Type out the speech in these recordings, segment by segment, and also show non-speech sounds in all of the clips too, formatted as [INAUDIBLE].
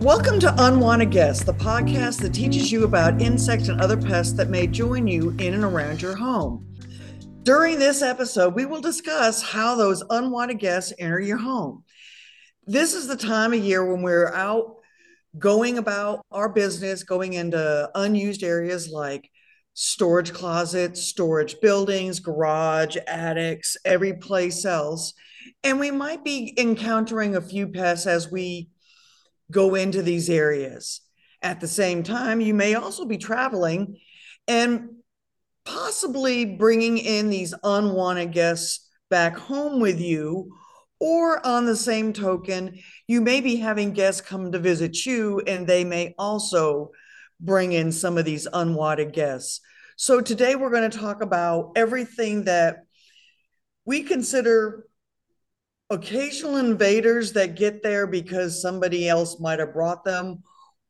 Welcome to Unwanted Guests, the podcast that teaches you about insects and other pests that may join you in and around your home. During this episode, we will discuss how those unwanted guests enter your home. This is the time of year when we're out going about our business, going into unused areas like storage closets, storage buildings, garage, attics, every place else. And we might be encountering a few pests as we go into these areas. At the same time, you may also be traveling and possibly bringing in these unwanted guests back home with you. Or on the same token, you may be having guests come to visit you and they may also bring in some of these unwanted guests. So today we're going to talk about everything that we consider occasional invaders that get there because somebody else might have brought them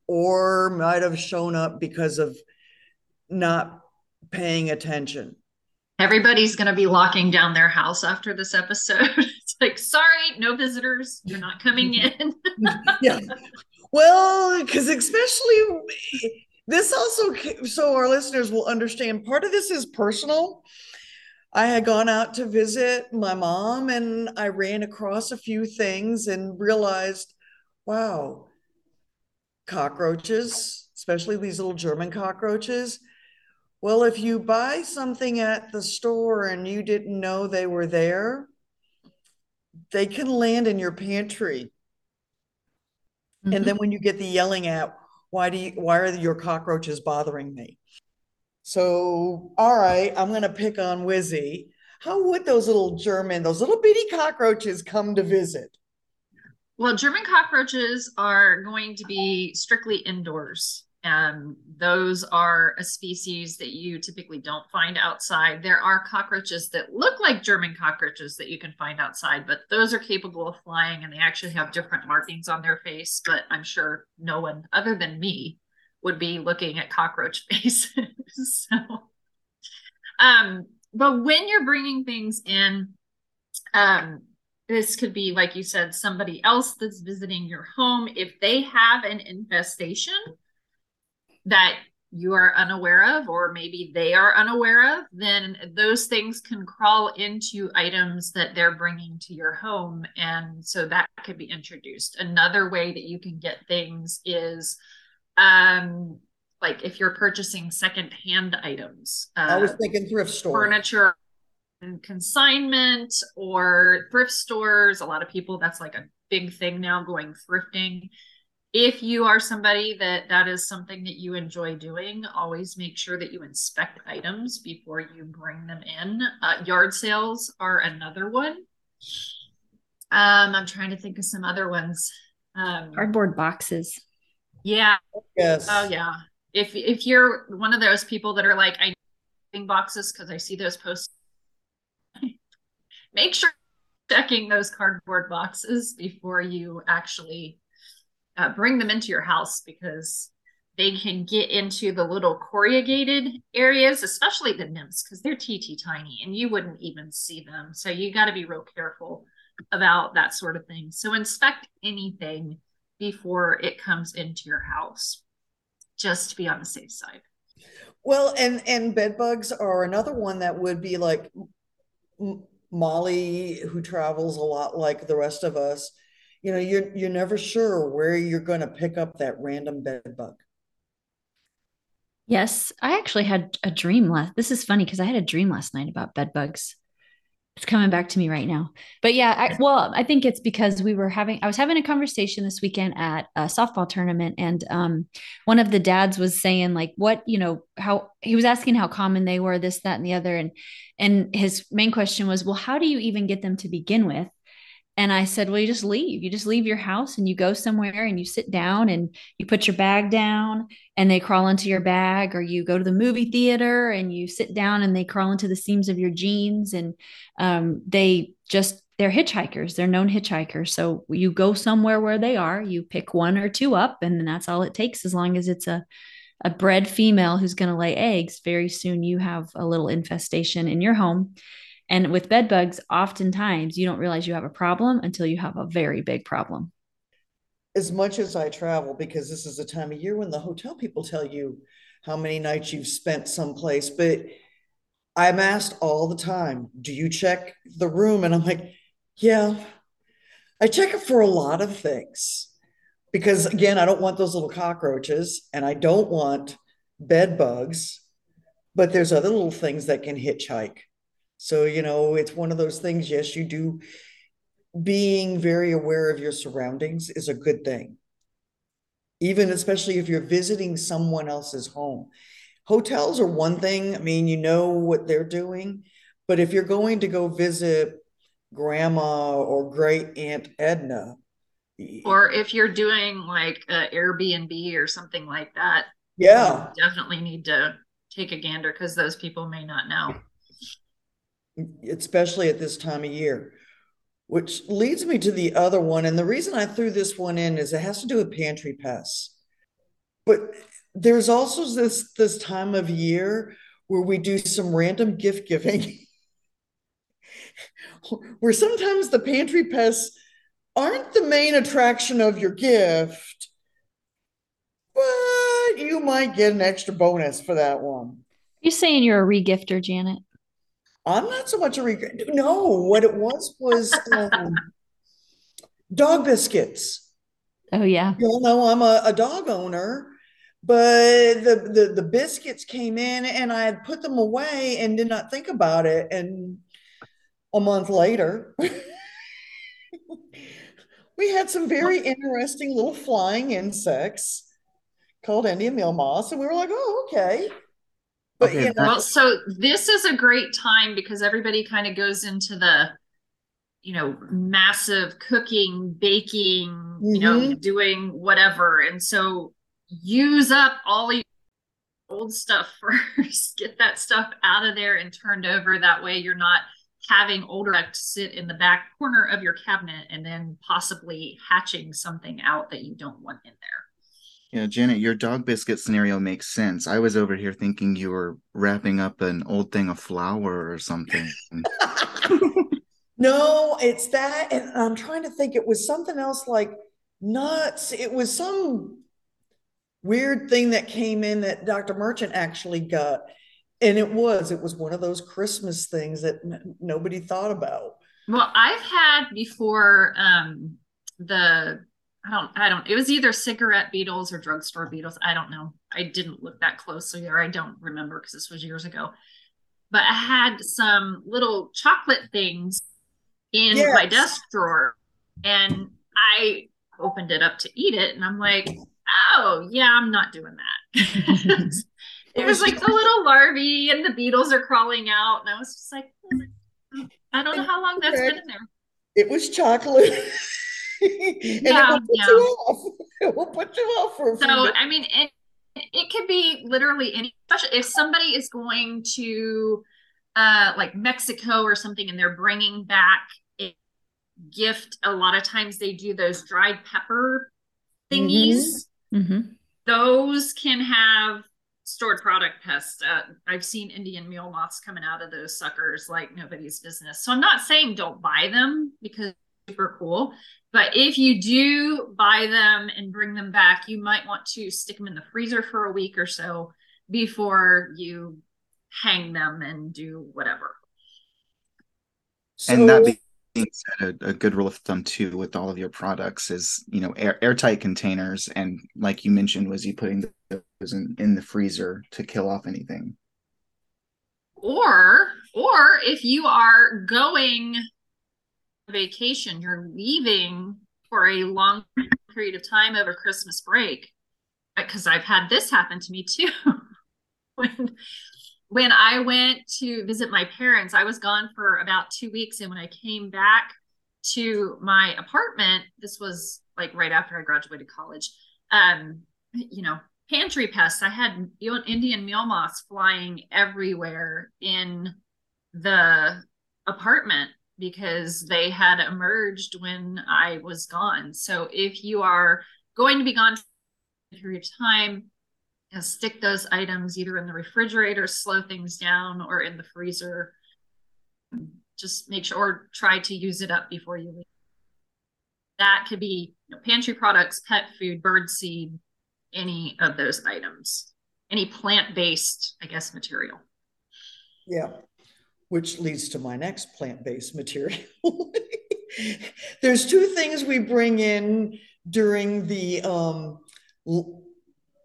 or might have shown up because of not paying attention. Everybody's going to be locking down their house after this episode. [LAUGHS] it's like, sorry, no visitors. You're not coming [LAUGHS] in. [LAUGHS] yeah. Well, because especially this also, so our listeners will understand part of this is personal I had gone out to visit my mom and I ran across a few things and realized, wow, cockroaches, especially these little German cockroaches. Well, if you buy something at the store and you didn't know they were there, they can land in your pantry. Mm-hmm. And then when you get the yelling at, why do you, why are your cockroaches bothering me? So, all right, I'm going to pick on Wizzie. How would those little German, those little bitty cockroaches come to visit? Well, German cockroaches are going to be strictly indoors. And those are a species that you typically don't find outside. There are cockroaches that look like German cockroaches that you can find outside, but those are capable of flying and they actually have different markings on their face. But I'm sure no one other than me would be looking at cockroach [LAUGHS] faces. so, um, but when you're bringing things in, um, this could be, like you said, somebody else that's visiting your home. If they have an infestation that you are unaware of, or maybe they are unaware of, then those things can crawl into items that they're bringing to your home. And so that could be introduced. Another way that you can get things is um like if you're purchasing secondhand items uh, i was thinking thrift store. furniture and consignment or thrift stores. A lot of people that's like a big thing now going thrifting. If you are somebody that that is something that you enjoy doing always make sure that you inspect items before you bring them in. Uh, yard sales are another one. Um i'm trying to think of some other ones. Um cardboard boxes yeah. Yes. Oh yeah. If if you're one of those people that are like I boxes because I see those posts, [LAUGHS] make sure checking those cardboard boxes before you actually uh, bring them into your house because they can get into the little corrugated areas, especially the nymphs, because they're teeny tiny and you wouldn't even see them. So you got to be real careful about that sort of thing. So inspect anything before it comes into your house, just to be on the safe side. Well, and and bed bugs are another one that would be like Molly, who travels a lot like the rest of us. You know, you're you're never sure where you're going to pick up that random bed bug. Yes, I actually had a dream last. This is funny because I had a dream last night about bed bugs it's coming back to me right now. But yeah, I, well, I think it's because we were having I was having a conversation this weekend at a softball tournament and um one of the dads was saying like what, you know, how he was asking how common they were this that and the other and and his main question was, well, how do you even get them to begin with? And I said, well, you just leave. You just leave your house and you go somewhere and you sit down and you put your bag down and they crawl into your bag, or you go to the movie theater and you sit down and they crawl into the seams of your jeans. And um, they just they're hitchhikers. They're known hitchhikers. So you go somewhere where they are. You pick one or two up and that's all it takes as long as it's a a bred female who's going to lay eggs. Very soon you have a little infestation in your home and with bed bugs, oftentimes you don't realize you have a problem until you have a very big problem. as much as I travel, because this is a time of year when the hotel people tell you how many nights you've spent someplace, but I'm asked all the time, do you check the room? And I'm like, yeah, I check it for a lot of things. Because again, I don't want those little cockroaches and I don't want bed bugs, but there's other little things that can hitchhike. So, you know, it's one of those things, yes, you do being very aware of your surroundings is a good thing. Even especially if you're visiting someone else's home. Hotels are one thing. I mean, you know what they're doing. But if you're going to go visit grandma or great aunt Edna, or if you're doing like a Airbnb or something like that, yeah, definitely need to take a gander because those people may not know. Especially at this time of year which leads me to the other one. And the reason I threw this one in is it has to do with pantry pests. But there's also this this time of year where we do some random gift giving [LAUGHS] where sometimes the pantry pests aren't the main attraction of your gift but you might get an extra bonus for that one you're saying you're a regifter janet I'm not so much a regret. No, what it was was um, dog biscuits. Oh yeah. You all know I'm a, a dog owner, but the, the the biscuits came in and I had put them away and did not think about it. And a month later, [LAUGHS] we had some very interesting little flying insects called Indian meal moths, and we were like, oh, okay. But okay, you know, well, so this is a great time because everybody kind of goes into the, you know, massive cooking, baking, mm-hmm. you know, mm-hmm. doing whatever, and so use up all your old stuff [LAUGHS] first. Get that stuff out of there and turned over. That way, you're not having older sit in the back corner of your cabinet and then possibly hatching something out that you don't want in there. Yeah, Janet, your dog biscuit scenario makes sense. I was over here thinking you were wrapping up an old thing of flour or something. [LAUGHS] no, it's that. And I'm trying to think, it was something else like nuts. It was some weird thing that came in that Dr. Merchant actually got. And it was, it was one of those Christmas things that n- nobody thought about. Well, I've had before um, the I don't, I don't, it was either cigarette beetles or drugstore beetles. I don't know. I didn't look that closely or I don't remember because this was years ago. But I had some little chocolate things in yes. my desk drawer and I opened it up to eat it and I'm like, oh, yeah, I'm not doing that. [LAUGHS] it was like the little larvae and the beetles are crawling out. And I was just like, hmm, I don't know how long that's been in there. It was chocolate. [LAUGHS] [LAUGHS] and yeah, it will put yeah. you off. [LAUGHS] It will put you off for so, I mean, it, it could be literally any, especially if somebody is going to uh, like Mexico or something and they're bringing back a gift. A lot of times they do those dried pepper thingies. Mm-hmm. Mm-hmm. Those can have stored product pests. Uh, I've seen Indian meal moths coming out of those suckers like nobody's business. So I'm not saying don't buy them because super cool. But if you do buy them and bring them back, you might want to stick them in the freezer for a week or so before you hang them and do whatever. So, and that being said, a, a, good rule of thumb too with all of your products is you know air, airtight containers, and like you mentioned, was you putting those in, in the freezer to kill off anything. Or, or if you are going vacation, you're leaving for a long period of time over Christmas break. Because I've had this happen to me too. [LAUGHS] when when I went to visit my parents, I was gone for about two weeks. And when I came back to my apartment, this was like right after I graduated college. Um, you know, pantry pests. I had Indian meal moths flying everywhere in the apartment because they had emerged when I was gone. So if you are going to be gone for a period of time, you know, stick those items either in the refrigerator, slow things down, or in the freezer. Just make sure, or try to use it up before you leave. that could be you know, pantry products, pet food, bird seed, any of those items, any plant based, I guess, material. Yeah, which leads to my next plant based material. [LAUGHS] There's two things we bring in during the um,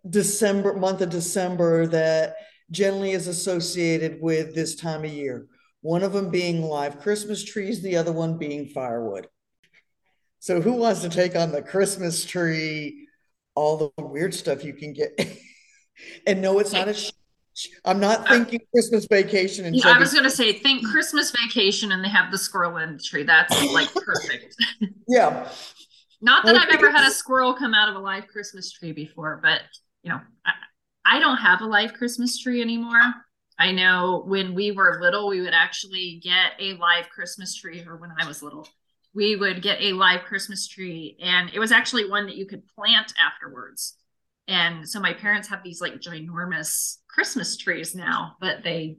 December month of December that generally is associated with this time of year. One of them being live Christmas trees, the other one being firewood. So, who wants to take on the Christmas tree, all the weird stuff you can get? [LAUGHS] and no, it's not a. I'm not uh, thinking Christmas vacation. And I was going to say, think Christmas vacation, and they have the squirrel in the tree. That's like perfect. [LAUGHS] yeah. Not that I've ever had a squirrel come out of a live Christmas tree before, but you know, I, I don't have a live Christmas tree anymore. I know when we were little, we would actually get a live Christmas tree, or when I was little, we would get a live Christmas tree, and it was actually one that you could plant afterwards. And so my parents have these like ginormous Christmas trees now, but they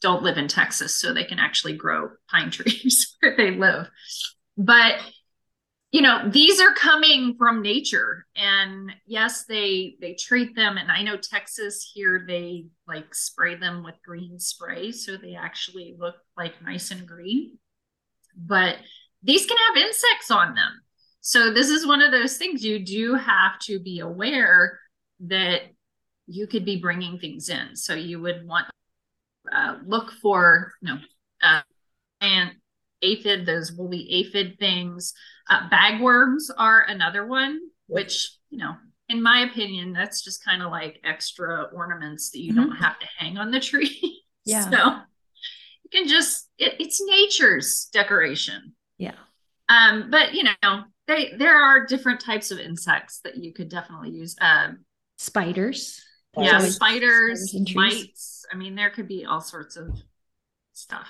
don't live in Texas, so they can actually grow [LAUGHS] pine trees where they live. But you know these are coming from nature and yes they they treat them and i know texas here they like spray them with green spray so they actually look like nice and green but these can have insects on them so this is one of those things you do have to be aware that you could be bringing things in so you would want uh, look for you know uh, and aphid those woolly aphid things uh, bagworms are another one, which, you know, in my opinion, that's just kind of like extra ornaments that you mm-hmm. don't have to hang on the tree. [LAUGHS] Yeah. so you can just, it, it's nature's decoration. Yeah. Um, but you know, they there are different types of insects that you could definitely use. Um, spiders. Yeah, spiders, spiders mites. I mean, there could be all sorts of stuff.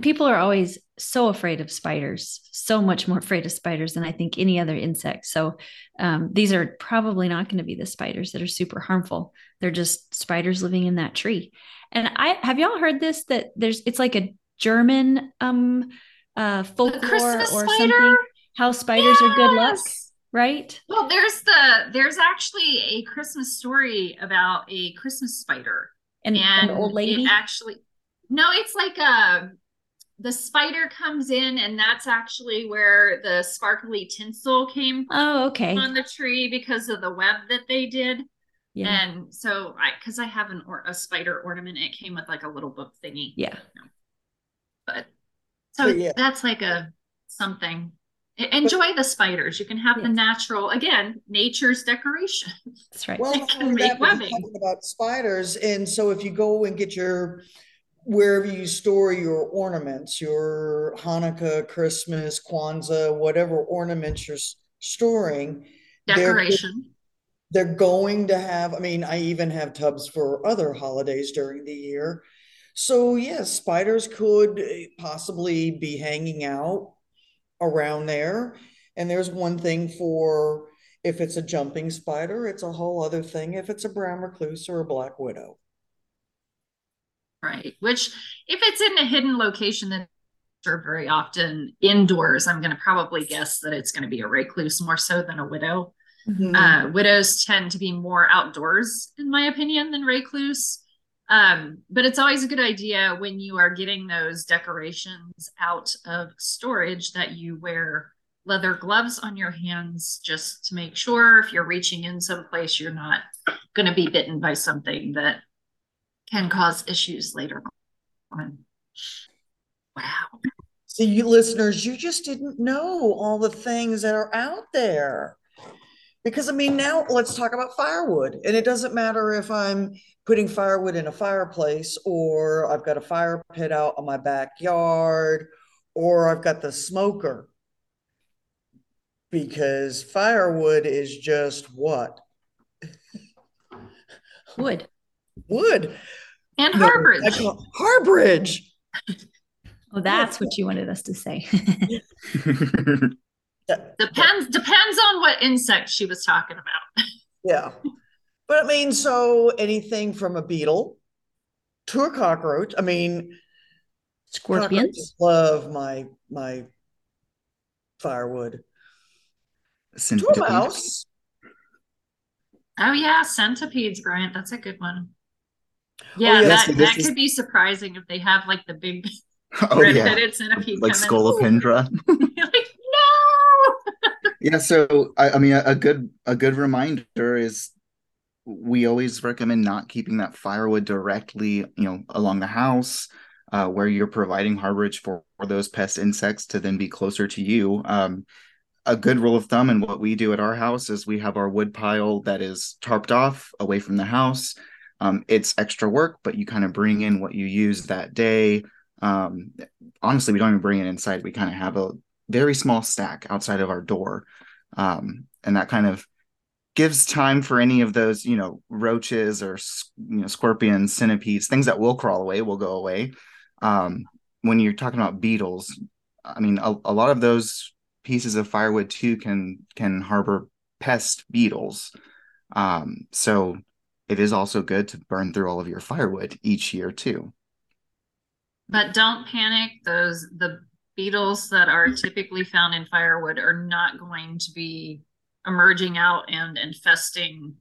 People are always so afraid of spiders, so much more afraid of spiders than I think any other insect. So um, these are probably not going to be the spiders that are super harmful. They're just spiders living in that tree. And I have y'all heard this that there's it's like a German um uh folklore or spider? something how spiders yes. are good luck right? Well there's the there's actually a christmas story about a christmas spider. And an old lady? actually no it's like a the spider comes in and that's actually where the sparkly tinsel came oh okay. on the tree because of the web that they did. Yeah. and so i because i have an or a spider ornament it came with like a little book thingy. Yeah. You know. but so yeah. that's like a something enjoy the spiders you can have yeah. the natural again nature's decoration that's right well can make webbing. about spiders and so if you go and get your wherever you store your ornaments, your Hanukkah, Christmas, Kwanzaa, whatever ornaments you're storing, decoration. They're, they're, going to have, I mean, I even have tubs for other holidays during the year. So, yes, spiders could eh, possibly be hanging out around there. And there's one thing for if it's a jumping spider, it's a whole other thing if it's a brown recluse or a black widow. Right. Which, if it's in a hidden location that are very often indoors, I'm going to probably guess that it's going to be a recluse more so than a widow. Mm-hmm. Uh, widows tend to be more outdoors, in my opinion, than recluse. Um, but it's always a good idea when you are getting those decorations out of storage that you wear leather gloves on your hands just to make sure if you're reaching in someplace, you're not going to be bitten by something that can cause issues later on. Wow. See, you listeners, you just didn't know all the things that are out there. Because I mean, now let's talk about firewood. And it doesn't matter if I'm putting firewood in a fireplace or I've got a fire pit out on my backyard or I've got the smoker. Because firewood is just what? Wood. Wood. And no, Harborage. Harborage. [LAUGHS] Oh, that's what you wanted us to say. [LAUGHS] [LAUGHS] depends depends on what insect she was talking about. [LAUGHS] Yeah. But I mean, so anything from a beetle to a cockroach. I mean, scorpions love my my firewood. centipedes. mouse. Oh yeah, centipedes, Bryant. That's a good one. Yeah, oh, yeah that, that is... could be surprising if they have like the big [LAUGHS] oh, yeah. centipede, like scolopendra. [LAUGHS] yeah, so I, I mean, a, a good a good reminder is we always recommend not keeping that firewood directly, you know, along the house. Uh, where you're providing harborage for, for, those pest insects to then be closer to you. Um, a good rule of thumb and what we do at our house is we have our wood pile that is tarped off away from the house. Um, it's extra work, but you kind of bring in what you use that day. Um, honestly, we don't even bring it inside. We kind of have a very small stack outside of our door. Um, and that kind of gives time for any of those, you know, roaches or, you know, scorpions, centipedes, things that will crawl away will go away. Um, when you're talking about beetles, I mean, a, a lot of those pieces of firewood too can can harbor pest beetles. Um, so it is also good to burn through all of your firewood each year too. But don't panic. Those the beetles that are typically found in firewood are not going to be emerging out and infesting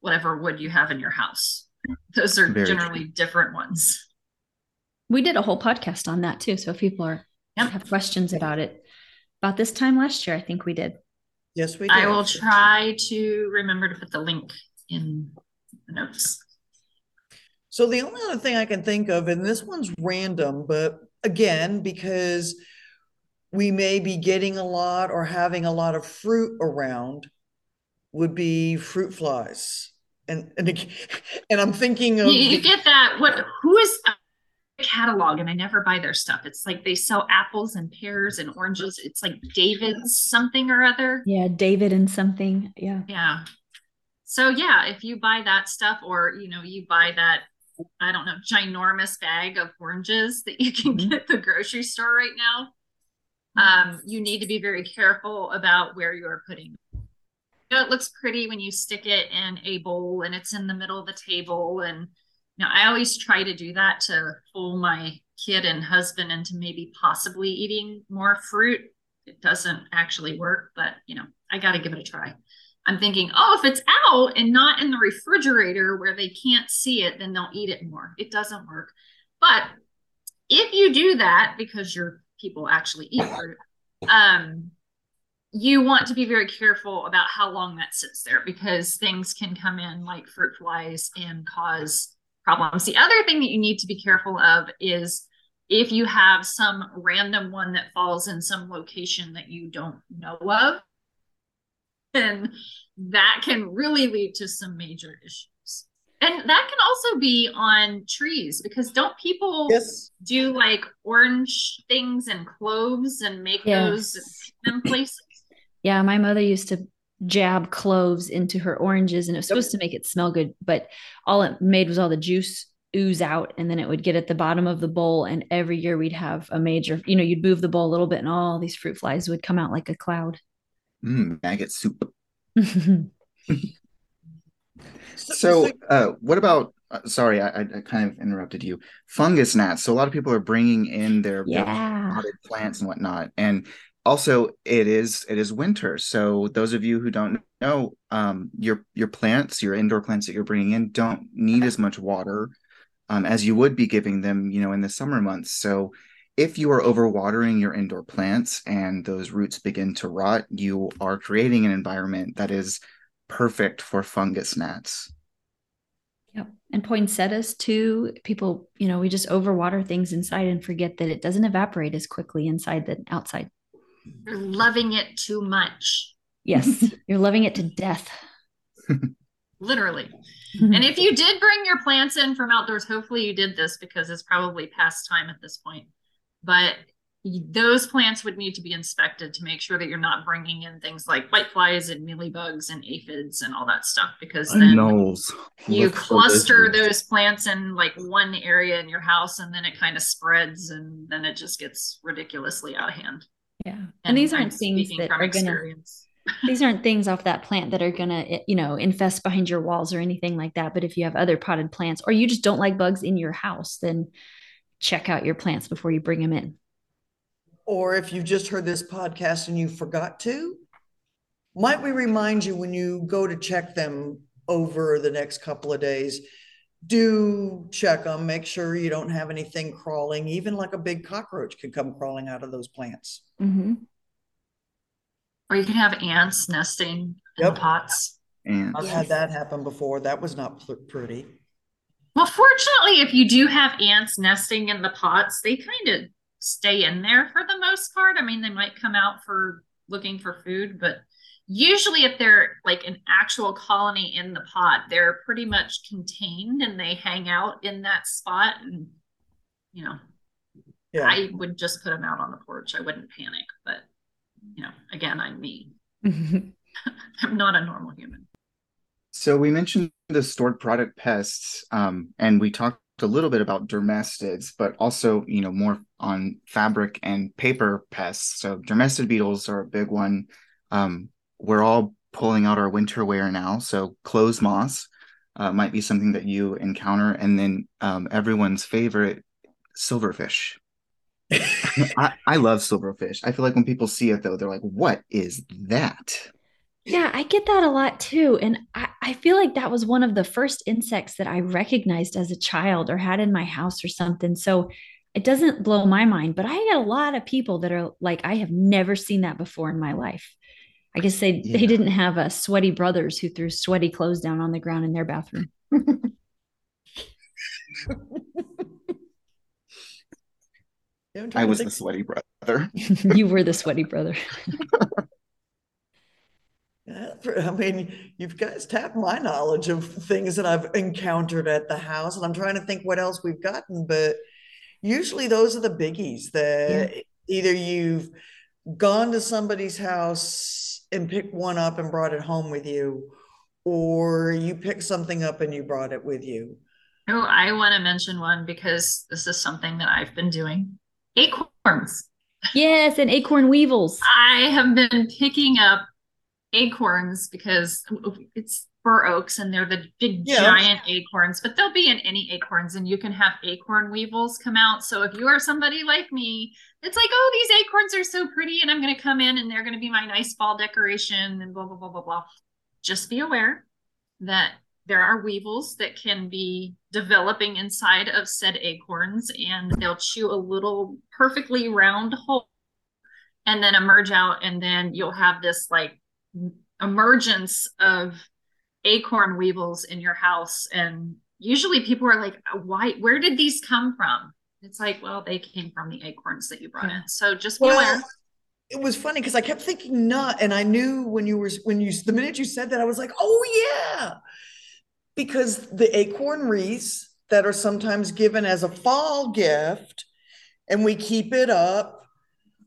whatever wood you have in your house. Those are Very generally true. different ones. We did a whole podcast on that too. So if people are yep. have questions about it, about this time last year, I think we did. Yes, we did. I will try to remember to put the link in the notes. So the only other thing I can think of, and this one's random, but again, because we may be getting a lot or having a lot of fruit around, would be fruit flies. And and [LAUGHS] and I'm thinking of you, you get that. What who is uh, a catalog and I never buy their stuff. It's like they sell apples and pears and oranges. It's like David's something or other. Yeah, David and something. Yeah. Yeah. So yeah, if you buy that stuff or you know, you buy that I don't know, ginormous bag of oranges that you can mm-hmm. get at the grocery store right now. Um, you need to be very careful about where you're putting. You know, it looks pretty when you stick it in a bowl and it's in the middle of the table. And you know, I always try to do that to fool my kid and husband into maybe possibly eating more fruit. It doesn't actually work, but you know, I got to give it a try. I'm thinking, oh, if it's out and not in the refrigerator where they can't see it, then they'll eat it more. It doesn't work. But if you do that because your people actually eat fruit, um, you want to be very careful about how long that sits there because things can come in like fruit flies and cause problems. The other thing that you need to be careful of is if you have some random one that falls in some location that you don't know of, and that can really lead to some major issues. And that can also be on trees because don't people yes. do like orange things and cloves and make yes. those in places? Yeah, my mother used to jab cloves into her oranges and it was supposed to make it smell good, but all it made was all the juice ooze out and then it would get at the bottom of the bowl and every year we'd have a major you know you'd move the bowl a little bit and all these fruit flies would come out like a cloud mm, maggot soup [LAUGHS] so, uh, what about? Uh, sorry, I, I, kind of interrupted you. Fungus gnats. So a lot of people are bringing in their, yeah. potted plants and whatnot, and also it is it is winter. So those of you who don't know, um, your your plants, your indoor plants that you're bringing in, don't need as much water um, as you would be giving them, you know, in the summer months. So if you are overwatering your indoor plants and those roots begin to rot, you are creating an environment that is perfect for fungus gnats. Yep. And poinsettias too. People, you know, we just overwater things inside and forget that it doesn't evaporate as quickly inside than outside. You're loving it too much. Yes. [LAUGHS] you're loving it to death. [LAUGHS] Literally. Mm-hmm. and if you did bring your plants in from outdoors, hopefully you did this because it's probably past time at this point but those plants would need to be inspected to make sure that you're not bringing in things like whiteflies and mealybugs and aphids and all that stuff because then you cluster those plants in like one area in your house and then it kind of spreads and then it just gets ridiculously out of hand. Yeah. And, and these aren't I'm things that are going [LAUGHS] to these aren't things off that plant that are going to eh, you know infest behind your walls or anything like that but if you have other potted plants or you just don't like bugs in your house then check out your plants before you bring them in. Or if you've just heard this podcast and you forgot to, might we remind you when you go to check them over the next couple of days? Do check them, make sure you don't have anything crawling, even like a big cockroach could come crawling out of those plants. Mm-hmm. Or you can have ants nesting in Yep. the pots. And I've had that happen before. That was not pretty. Well, fortunately, if you do have ants nesting in the pots, they kind of stay in there for the most part. I mean, they might come out for looking for food, but usually if they're like an actual colony in the pot, they're pretty much contained and they hang out in that spot. And, you know, Yeah. I would just put them out on the porch. I wouldn't panic, but, you know, again, I'm me. [LAUGHS] [LAUGHS] I'm not a normal human. So we mentioned the stored product pests, um, and we talked a little bit about dermestids, but also, you know, more on fabric and paper pests. So dermestid beetles are a big one. Um, we're all pulling out our winter wear now, so clothes moths uh, might be something that you encounter, and then um, everyone's favorite silverfish. [LAUGHS] I, I love silverfish. I feel like when people see it, though, they're like, "What is that?" Yeah, I get that a lot too. And I, I feel like that was one of the first insects that I recognized as a child or had in my house or something. So it doesn't blow my mind, but I get a lot of people that are like, I have never seen that before in my life. I guess they, Yeah. they didn't have a sweaty brothers who threw sweaty clothes down on the ground in their bathroom. [LAUGHS] I'm to was the sweaty brother. [LAUGHS] you were the sweaty brother. [LAUGHS] Yeah, I mean, you've guys tapped my knowledge of things that I've encountered at the house, and I'm trying to think what else we've gotten, but usually those are the biggies that either you've gone to somebody's house and picked one up and brought it home with you, or you picked something up and you brought it with you. Oh, I want to mention one because this is something that I've been doing. Acorns. yes, and acorn weevils. I have been picking up acorns because it's bur oaks and they're the big Yeah. giant acorns, but they'll be in any acorns and you can have acorn weevils come out. So if you are somebody like me, it's like, oh, these acorns are so pretty and I'm going to come in and they're going to be my nice fall decoration and blah, blah, blah, blah, blah. Just be aware that there are weevils that can be developing inside of said acorns and they'll chew a little perfectly round hole and then emerge out and then you'll have this like emergence of acorn weevils in your house. And usually people are like why where did these come from? It's like well they came from the acorns that you brought in. So just be aware. it was funny because I kept thinking nut, and I knew when you were when you the minute you said that, I was like, oh yeah, because the acorn wreaths that are sometimes given as a fall gift, and we keep it up.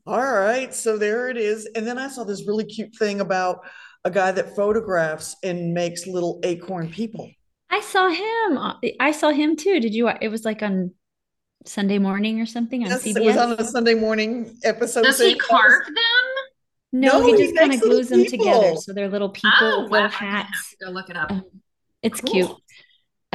All right, so there it is. And then I saw this really cute thing about a guy that photographs and makes little acorn people. I saw him. I saw him too. Did you? It was like on Sunday morning or something on Yes, CBS. it was on a Sunday morning episode. does he saying- carve them no, No, he he just kind of glues them together, so they're little people oh with wow little I'm gonna have hats. go look it up Um, It's Cool. cute.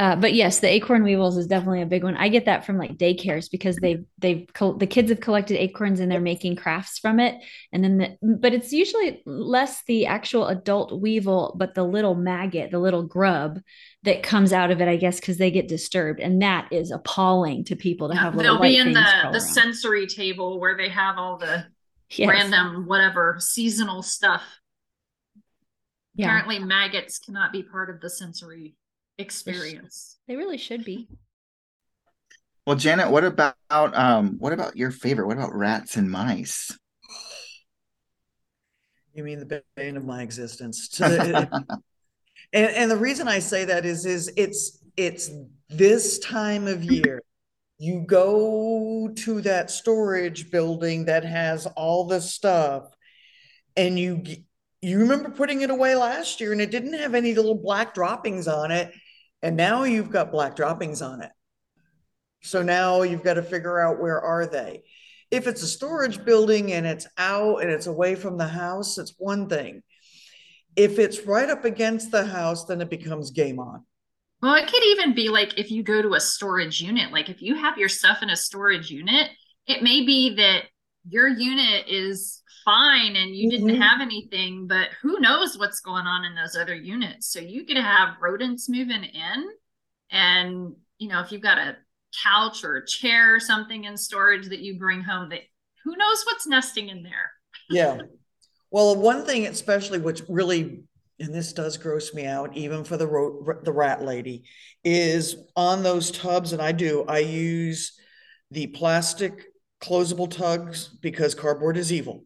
Uh, but yes, the acorn weevils is definitely a big one. I get that from like daycares because they they've col- the kids have collected acorns and they're making crafts from it. And then the but it's usually less the actual adult weevil, but the little maggot, the little grub that comes out of it, I guess, because they get disturbed, and that is appalling to people to have little they'll be in the the sensory table where they have all the Yes. random whatever seasonal stuff Yeah, apparently maggots cannot be part of the sensory experience they really should be. Well, Janet, what about um what about your favorite? What about rats and mice? You mean the bane of my existence. [LAUGHS] The- and, and the reason I say that is is it's it's this time of year. You go to that storage building that has all the stuff, and you g- you remember putting it away last year, and it didn't have any little black droppings on it, and now you've got black droppings on it. So now you've got to figure out where are they. If it's a storage building and it's out and it's away from the house, it's one thing. If it's right up against the house, then it becomes game on. well it could even be like if you go to a storage unit like if you have your stuff in a storage unit it may be that your unit is fine and you didn't mm-hmm. have anything, but who knows what's going on in those other units. So you could have rodents moving in and you know, if you've got a couch or a chair or something in storage that you bring home that who knows what's nesting in there. Yeah. Well, one thing especially which really and this does gross me out even for the ro- the rat lady is on those tubs and I do I use the plastic closable tugs because cardboard is evil.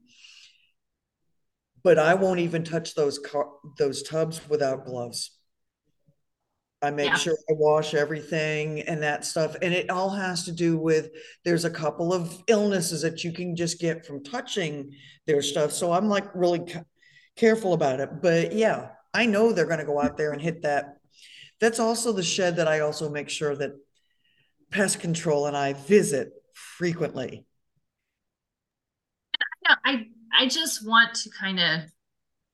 But I won't even touch those car- those tubs without gloves. I make yeah. sure I wash everything and that stuff. And it all has to do with there's a couple of illnesses that you can just get from touching their stuff. So I'm like really c- careful about it. But yeah, I know they're going to go out there and hit that. That's also the shed that I also make sure that pest control and I visit frequently. I I just want to kind of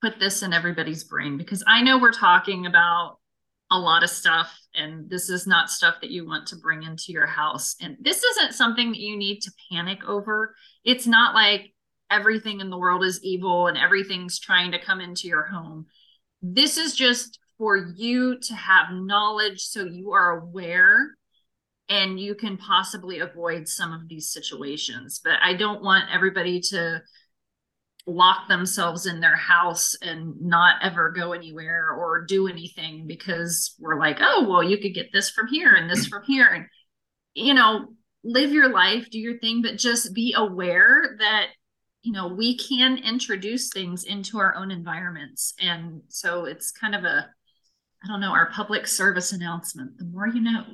put this in everybody's brain because I know we're talking about a lot of stuff and this is not stuff that you want to bring into your house. And this isn't something that you need to panic over. It's not like everything in the world is evil and everything's trying to come into your home. This is just for you to have knowledge so you are aware and you can possibly avoid some of these situations. But i don't want everybody to lock themselves in their house and not ever go anywhere or do anything because we're like, oh, well, you could get this from here and this from here. And, you know, live your life, do your thing, but just be aware that, you know, we can introduce things into our own environments. And so it's kind of a, I don't know, our public service announcement. The more you know.